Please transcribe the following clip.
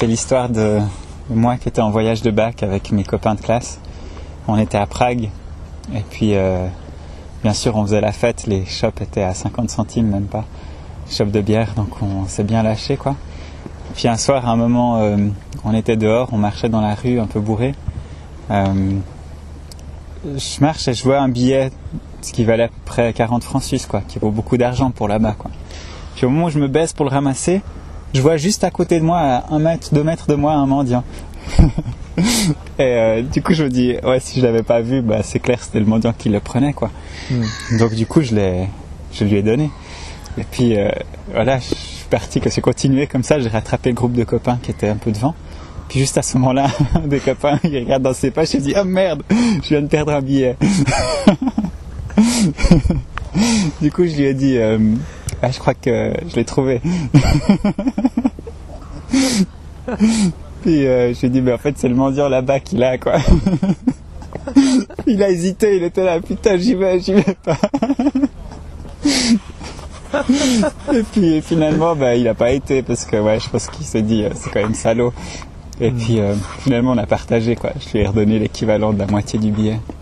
c'est l'histoire de moi qui étais en voyage de bac avec mes copains de classe. On était à Prague et puis euh, bien sûr on faisait la fête, les shops étaient à 50 centimes même pas, shop de bière, donc on s'est bien lâché quoi. Puis un soir, à un moment, euh, on était dehors, on marchait dans la rue un peu bourré. Euh, je marche et je vois un billet, ce qui valait à peu près 40 francs suisses, quoi, qui vaut beaucoup d'argent pour là-bas, quoi. Puis au moment où je me baisse pour le ramasser, je vois juste à côté de moi, à un mètre, deux mètres de moi, un mendiant. et euh, du coup, je me dis, ouais, si je l'avais pas vu, bah, c'est clair, c'était le mendiant qui le prenait, quoi. Donc du coup, je l'ai, je lui ai donné. Et puis euh, voilà, je suis parti, que c'est continué comme ça. J'ai rattrapé le groupe de copains qui était un peu devant. Puis juste à ce moment-là, des copains, ils regardent dans ses poches et disent, oh merde, je viens de perdre un billet. du coup, je lui ai dit, euh, ah, je crois que je l'ai trouvé. Puis euh, je lui ai dit, mais en fait, c'est le mendiant là-bas qui l'a, quoi. il a hésité, il était là, putain, j'y vais, j'y vais pas. Et puis finalement, bah, il n'a pas été parce que ouais, je pense qu'il s'est dit euh, c'est quand même salaud. Et puis euh, finalement, on a partagé quoi. Je lui ai redonné l'équivalent de la moitié du billet.